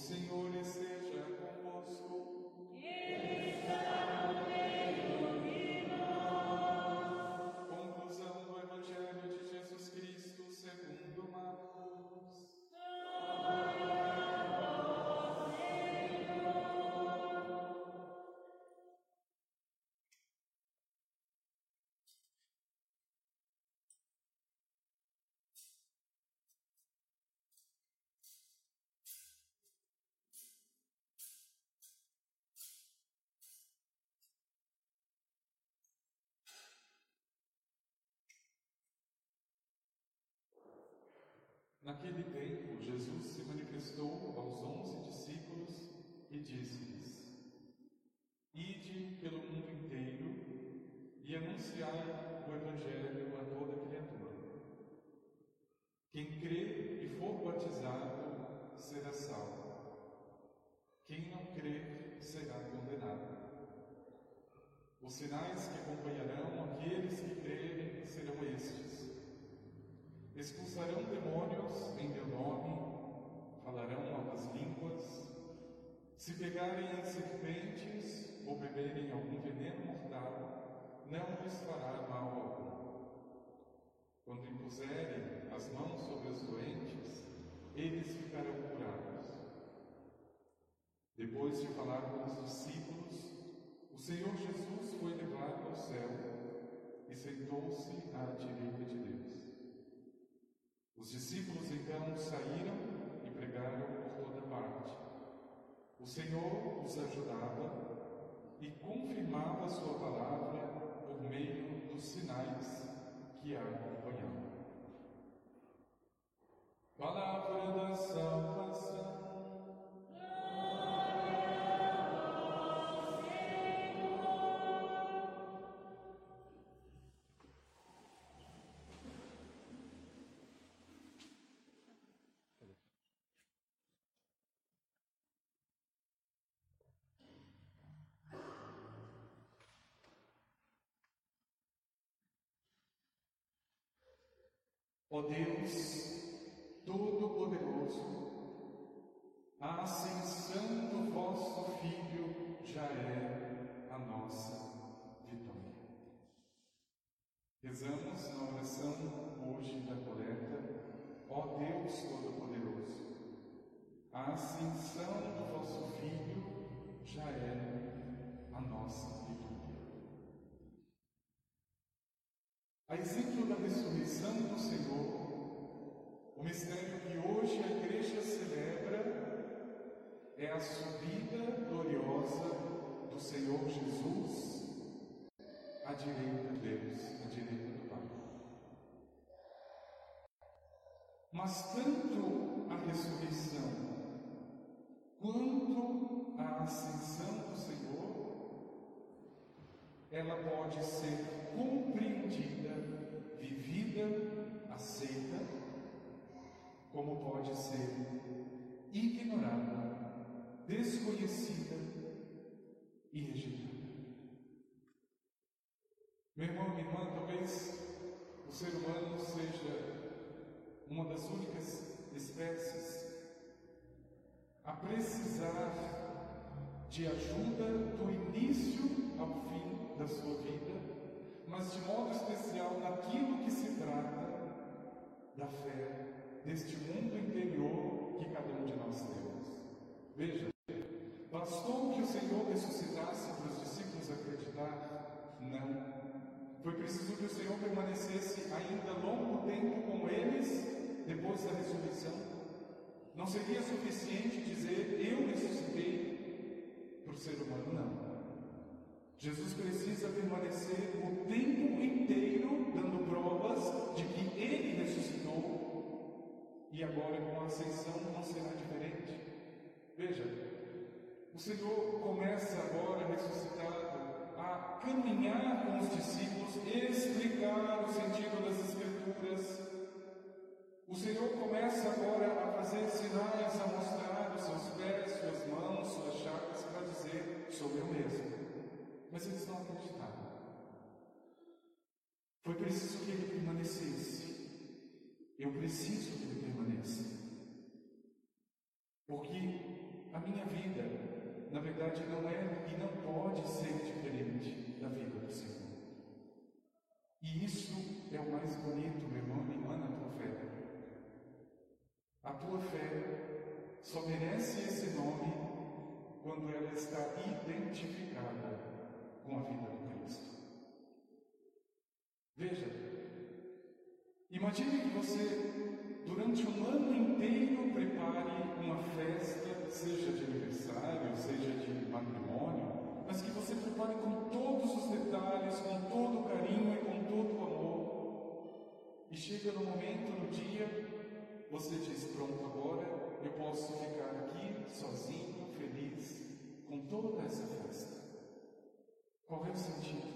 Senhor Naquele tempo, Jesus se manifestou aos onze discípulos e disse-lhes: Ide pelo mundo inteiro e anunciai o Evangelho a toda criatura. Quem crê e for batizado será salvo. Quem não crer será condenado. Os sinais que acompanharão aqueles que crerem serão estes expulsarão demônios em meu nome, falarão novas línguas, se pegarem em serpentes ou beberem algum veneno mortal, não lhes fará mal algum. Quando impuserem as mãos sobre os doentes, eles ficarão curados. Depois de falar com os discípulos, o Senhor Jesus foi levado ao céu e sentou-se à direita de Deus. Os discípulos então saíram e pregaram por toda parte. O Senhor os ajudava e confirmava sua palavra por meio dos sinais que a acompanhavam. Ó Deus Todo-Poderoso, a ascensão do vosso Filho já é a nossa vitória. Rezamos na oração hoje da coleta, ó Deus Todo-Poderoso, a ascensão do vosso Filho já é a nossa vitória. A exemplo da ressurreição do Senhor, o mistério que hoje a igreja celebra é a subida gloriosa do Senhor Jesus à direita de Deus, à direita do Pai. Mas tanto a ressurreição quanto a ascensão do Senhor ela pode ser compreendida, vivida, aceita, como pode ser ignorada, desconhecida e rejeitada. Meu irmão, minha irmã, talvez o ser humano seja uma das únicas espécies a precisar de ajuda do início ao fim da sua vida, mas de modo especial naquilo que se trata da fé, deste mundo interior que cada um de nós temos. Veja, bastou que o Senhor ressuscitasse para os discípulos acreditar? Não. Foi preciso que o Senhor permanecesse ainda longo tempo com eles depois da ressurreição. Não seria suficiente dizer eu ressuscitei para o ser humano, não. Jesus precisa permanecer o tempo inteiro dando provas de que ele ressuscitou e agora com a ascensão não será diferente. Veja, o Senhor começa agora ressuscitado a caminhar com os discípulos, explicar o sentido das Escrituras. O Senhor começa agora a fazer sinais, a mostrar os seus pés, suas mãos, suas chagas, para dizer: sou eu mesmo. Mas eles não acreditavam. Foi preciso que ele permanecesse. Eu preciso que ele permaneça. Porque a minha vida, na verdade, não é e não pode ser diferente da vida do Senhor. E isso é o mais bonito, meu irmão, minha irmã, na tua fé. A tua fé só merece esse nome quando ela está identificada com a vida do Cristo. Veja, imagine que você, durante um ano inteiro, prepare uma festa, seja de aniversário, seja de matrimônio, mas que você prepare com todos os detalhes, com todo o carinho e com todo o amor. E chega no momento, no dia, você diz: Pronto, agora eu posso ficar aqui sozinho, feliz, com toda essa festa. Qual é o sentido?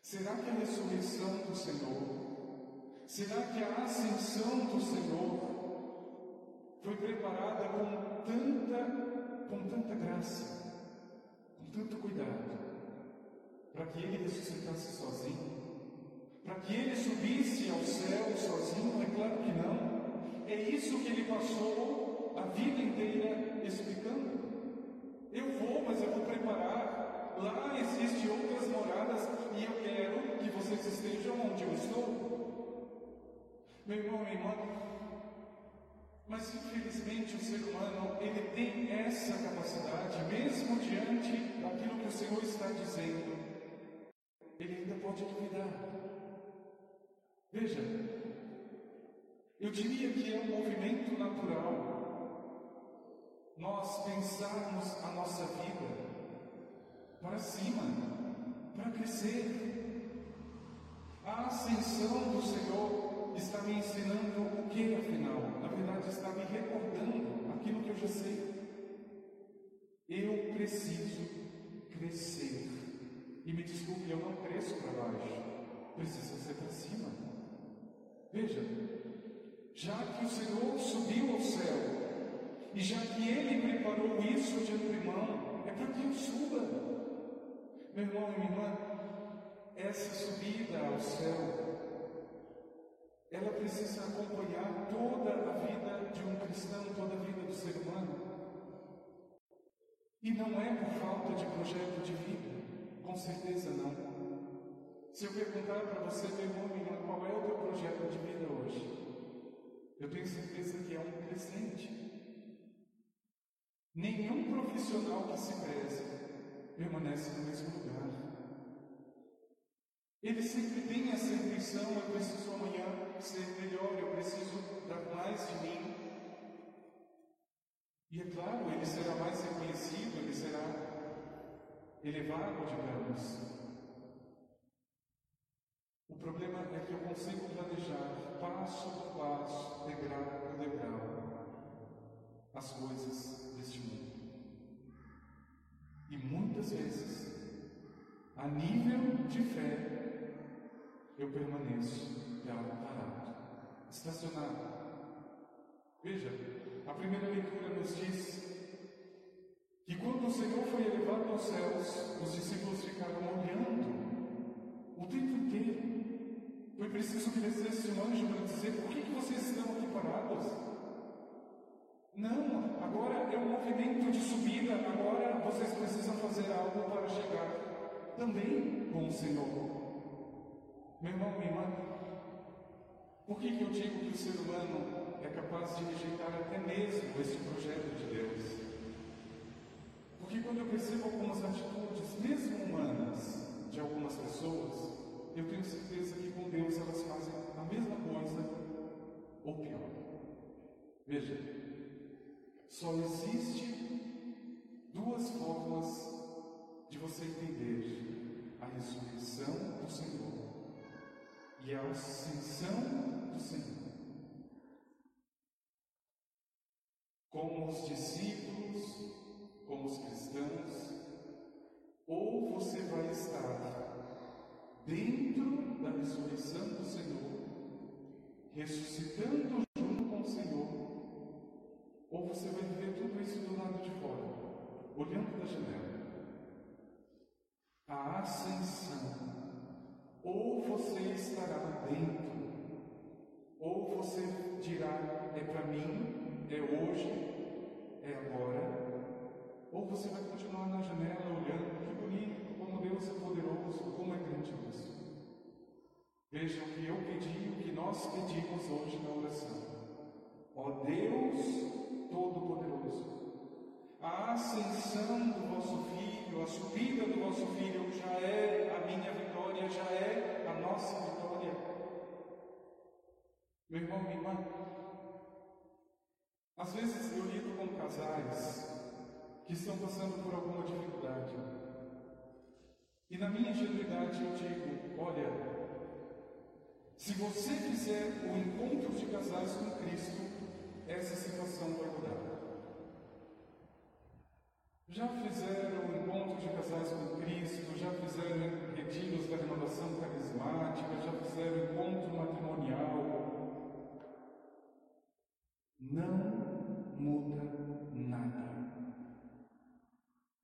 Será que a ressurreição do Senhor, será que a ascensão do Senhor foi preparada com tanta, com tanta graça, com tanto cuidado, para que ele ressuscitasse sozinho? Para que ele subisse ao céu sozinho? É claro que não. É isso que ele passou a vida inteira explicando. Eu vou, mas eu vou preparar Lá existem outras moradas e eu quero que vocês estejam onde eu estou. Meu irmão, minha irmã, mas infelizmente o ser humano ele tem essa capacidade, mesmo diante daquilo que o Senhor está dizendo, ele ainda pode duvidar. Veja, eu diria que é um movimento natural nós pensarmos a nossa vida para cima, para crescer. A ascensão do Senhor está me ensinando o que, afinal? Na verdade, está me recordando aquilo que eu já sei. Eu preciso crescer. E me desculpe, eu não cresço para baixo, preciso ser para cima. Veja, já que o Senhor subiu ao céu, e já que Ele preparou isso de antemão, é para que eu suba. Meu irmão e minha irmã, essa subida ao céu, ela precisa acompanhar toda a vida de um cristão, toda a vida do ser humano. E não é por falta de projeto de vida, com certeza não. Se eu perguntar para você, meu irmão minha irmã, qual é o teu projeto de vida hoje? Eu tenho certeza que é um crescente. Nenhum profissional que se preze permanece no mesmo lugar. Ele sempre tem essa intenção: eu preciso amanhã ser melhor, eu preciso dar mais de mim. E é claro, ele será mais reconhecido, ele será elevado, digamos. O problema é que eu consigo planejar passo por passo, degrau por degrau, as coisas deste mundo. E muitas vezes, a nível de fé, eu permaneço parado, estacionado. Veja, a primeira leitura nos diz que quando o Senhor foi elevado aos céus, os discípulos ficaram olhando o tempo inteiro. Foi preciso que descesse um anjo para dizer: por que, que vocês estão aqui parados? Não, agora é um movimento de subida, agora vocês precisam fazer algo para chegar também com o Senhor. Meu irmão, minha irmã, por que, que eu digo que o ser humano é capaz de rejeitar até mesmo esse projeto de Deus? Porque quando eu percebo algumas atitudes, mesmo humanas, de algumas pessoas, eu tenho certeza que com Deus elas fazem a mesma coisa ou pior. Veja, só estará dentro. Ou você dirá, é para mim, é hoje, é agora. Ou você vai continuar na janela olhando, que bonito, como Deus é poderoso, como é grande isso. Vejam que eu pedi o que nós pedimos hoje na oração. Ó Deus Todo-Poderoso, a ascensão do nosso Filho, a subida do nosso Filho já é irmão, minha irmã, às vezes eu lido com casais que estão passando por alguma dificuldade. E na minha ingenuidade eu digo: olha, se você fizer o encontro de casais com Cristo, essa situação vai mudar. Já fizeram o encontro de casais com Cristo, já fizeram retiros da renovação carismática, já fizeram encontro matrimonial. Muda nada.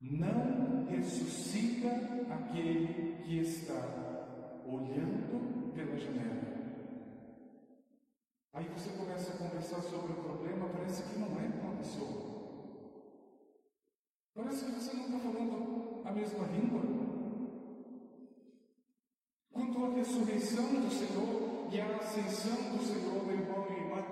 Não ressuscita aquele que está olhando pela janela. Aí você começa a conversar sobre o problema, parece que não é com a pessoa. Parece que você não está falando a mesma língua. Quanto à ressurreição do Senhor e à ascensão do Senhor, meu irmão e irmã,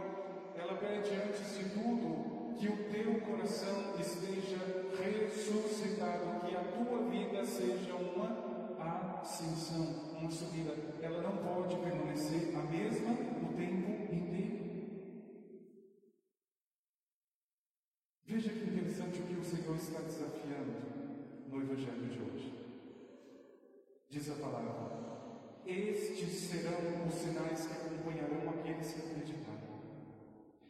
ela pede antes de tudo que o teu coração esteja ressuscitado, que a tua vida seja uma ascensão, uma subida. Ela não pode permanecer a mesma o tempo inteiro. Veja que interessante o que o Senhor está desafiando no Evangelho de hoje. Diz a palavra: Estes serão os sinais que acompanharão aqueles que acreditarem.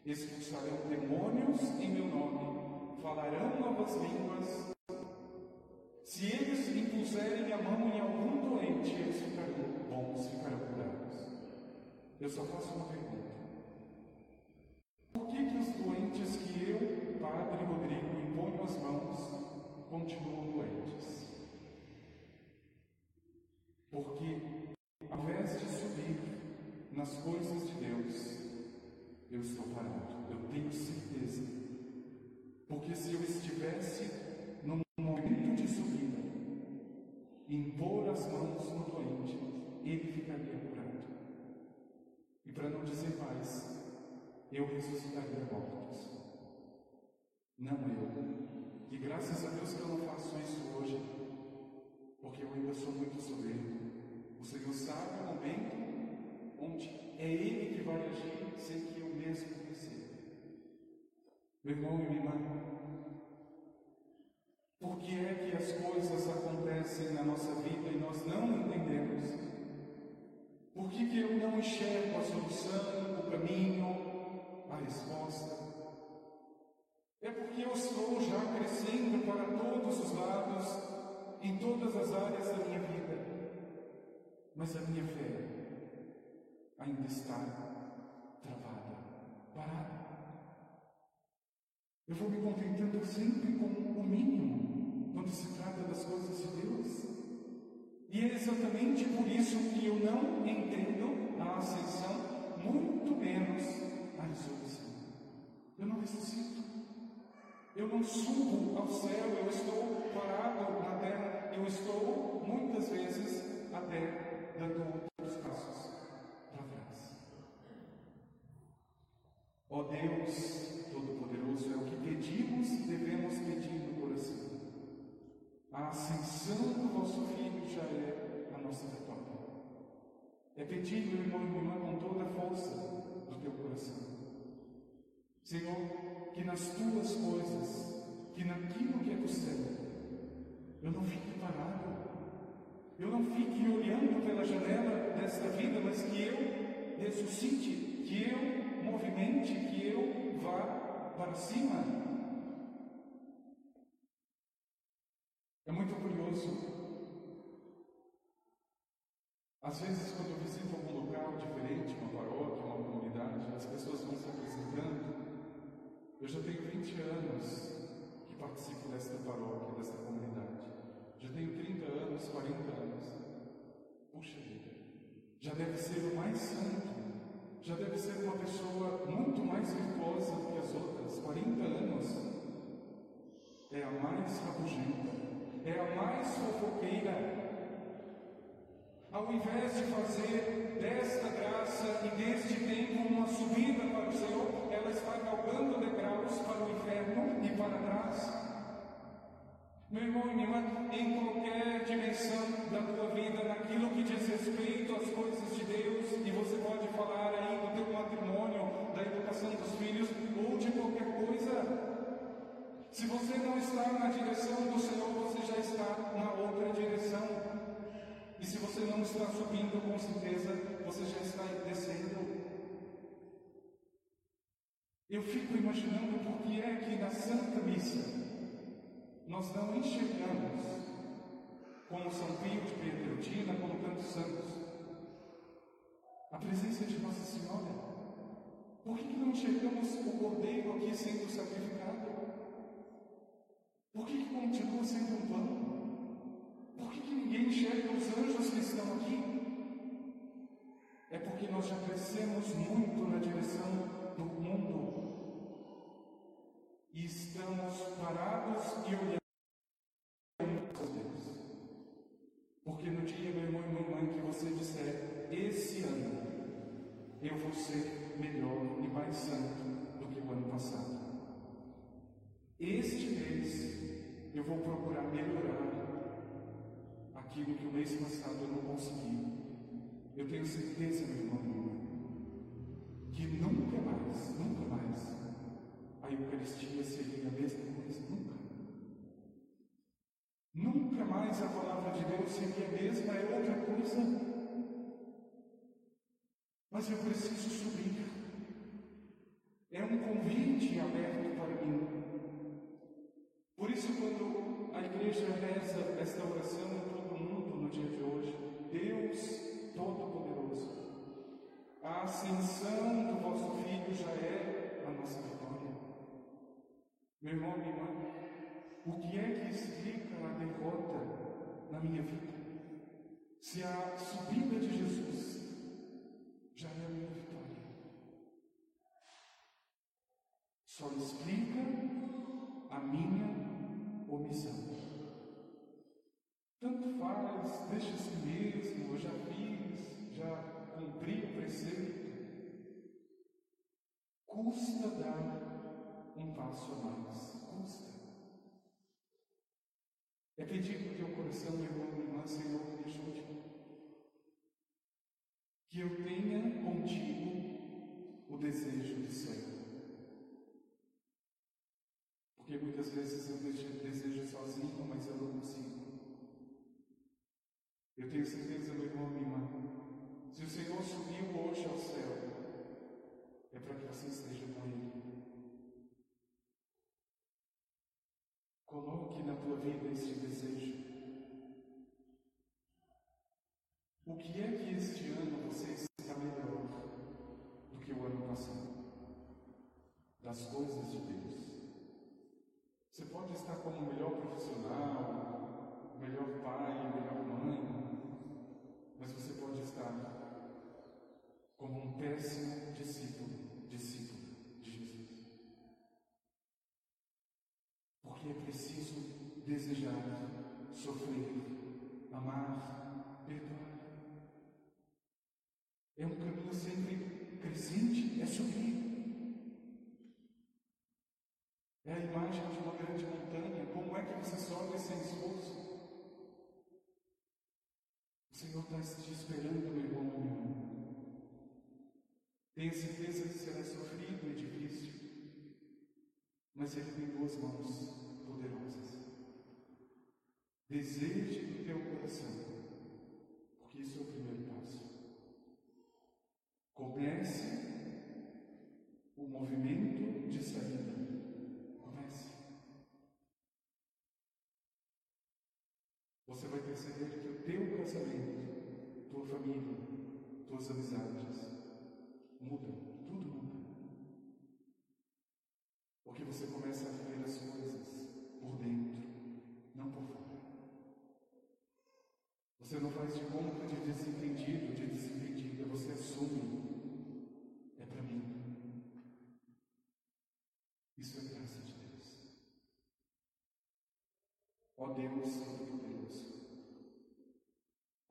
Expulsarão demônios em meu nome, falarão novas línguas. Se eles impuserem a mão em algum doente, eles ficarão bons, ficarão curados. Eu só faço uma pergunta. Por que, que os doentes que eu, Padre Rodrigo, imponho as mãos, continuam doentes? Porque, ao invés de subir nas coisas estou parado, eu tenho certeza. Porque se eu estivesse num momento de subida, impor as mãos no doente, ele ficaria curado. E para não dizer mais, eu ressuscitaria mortos. Não eu. E graças a Deus que eu não faço isso hoje, porque eu ainda sou muito soberbo. O Senhor sabe o momento onde é Ele que vai agir sem que eu mesmo perceba. Meu irmão e minha irmã, por que é que as coisas acontecem na nossa vida e nós não entendemos? Por que, que eu não enxergo a solução, o caminho, a resposta? É porque eu estou já crescendo para todos os lados, em todas as áreas da minha vida, mas a minha fé ainda está travada, parada. Eu vou me contentando sempre com o mínimo quando se trata das coisas de Deus. E é exatamente por isso que eu não entendo a ascensão, muito menos a ressurreição. Eu não ressuscito. Eu não subo ao céu, eu estou parado na terra, eu estou muitas vezes até dando outros passos para trás. Ó Deus devemos pedir no coração. A ascensão do vosso Filho já é a nossa vitória. É pedir, meu irmão e minha irmã, com toda a força do teu coração. Senhor, que nas tuas coisas, que naquilo que é do céu, eu não fique parado, eu não fique olhando pela janela desta vida, mas que eu ressuscite, que eu movimente, que eu vá para cima. É curioso. Às vezes, quando eu visito algum local diferente, uma paróquia, uma comunidade, as pessoas vão se apresentando. Eu já tenho 20 anos que participo desta paróquia, desta comunidade. Já tenho 30 anos, 40 anos. Puxa vida, já deve ser o mais santo, já deve ser uma pessoa muito mais virtuosa do que as outras. 40 anos é a mais rabugenta, é a mais fofoqueira. Ao invés de fazer desta graça e deste tempo uma subida para o Senhor, ela está galgando degraus para o inferno e para trás. Meu irmão e minha irmã, em qualquer dimensão da tua vida, naquilo que diz respeito às coisas de Deus, e você pode falar aí do teu matrimônio, da educação dos filhos ou de qualquer coisa. Se você não está na direção do Senhor, você já está na outra direção. E se você não está subindo, com certeza você já está descendo. Eu fico imaginando por que é que na Santa Missa nós não enxergamos, como São Pio de Pietreutina, como tantos santos, a presença de Nossa Senhora. Por que não enxergamos o Cordeiro aqui sendo sacrificado? Que, que continua sendo um pão? Por que, que ninguém enxerga os anjos que estão aqui? É porque nós já crescemos muito na direção do mundo e estamos parados e olhando para. Porque no dia, meu irmão e irmã, que você disser, esse ano eu vou ser melhor e mais santo do que o ano passado. Este mês eu vou procurar melhorar aquilo que o mês passado eu não consegui. Eu tenho certeza, meu irmão que nunca mais, nunca mais a Eucaristia seria a mesma coisa, nunca. Nunca mais a palavra de Deus seria a mesma, é outra coisa. Mas eu preciso subir. É um convite aberto para mim. Isso, quando a igreja reza esta oração em todo mundo no dia de hoje, Deus Todo-Poderoso, a ascensão do vosso Filho já é a nossa vitória. Meu irmão, minha irmã, o que é que explica a derrota na minha vida? Se a subida de Jesus já é a minha vitória. Só explica a minha omissão. Tanto faz, deixa assim mesmo, eu já fiz, já cumpri o preceito. Custa dar um passo a mais. Custa. É pedir para o coração, irmão, minha irmã, Senhor, me ajude. Que eu tenha contigo o desejo de céu. Porque muitas vezes eu desejo sozinho, mas eu não consigo. Eu tenho certeza, meu irmão, minha irmã, se o Senhor subiu hoje ao céu, é para que você esteja com Ele. Coloque na tua vida esse desejo. O que é que este ano você está melhor do que o ano passado? Das coisas de Deus. Estar como o melhor profissional, o melhor pai, a melhor mãe, mas você pode estar como um péssimo discípulo, discípulo. porque é preciso desejar, sofrer, amar, perdoar. É um caminho sempre crescente, é subir. É a imagem de uma grande montanha. É que você sobe sem esforço? O Senhor está te esperando, meu irmão, meu irmão. Tenha certeza que será sofrido e difícil. Mas Ele tem duas mãos poderosas. Deseje do teu coração, porque isso é o primeiro passo. Comece o movimento de saída. Comece. Você vai perceber que o teu casamento, tua família, tuas amizades mudam, tudo muda. Porque você começa a viver as coisas por dentro, não por fora. Você não faz de conta de desentendido, de desentendida, você assume. É para mim. Isso é graça de Deus. Ó Deus Todo-Poderoso,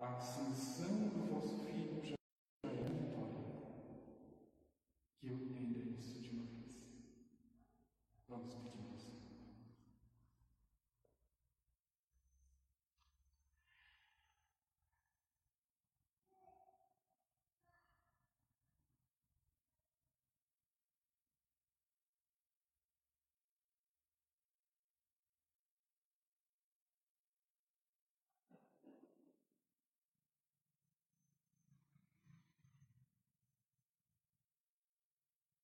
a ascensão do vosso Filho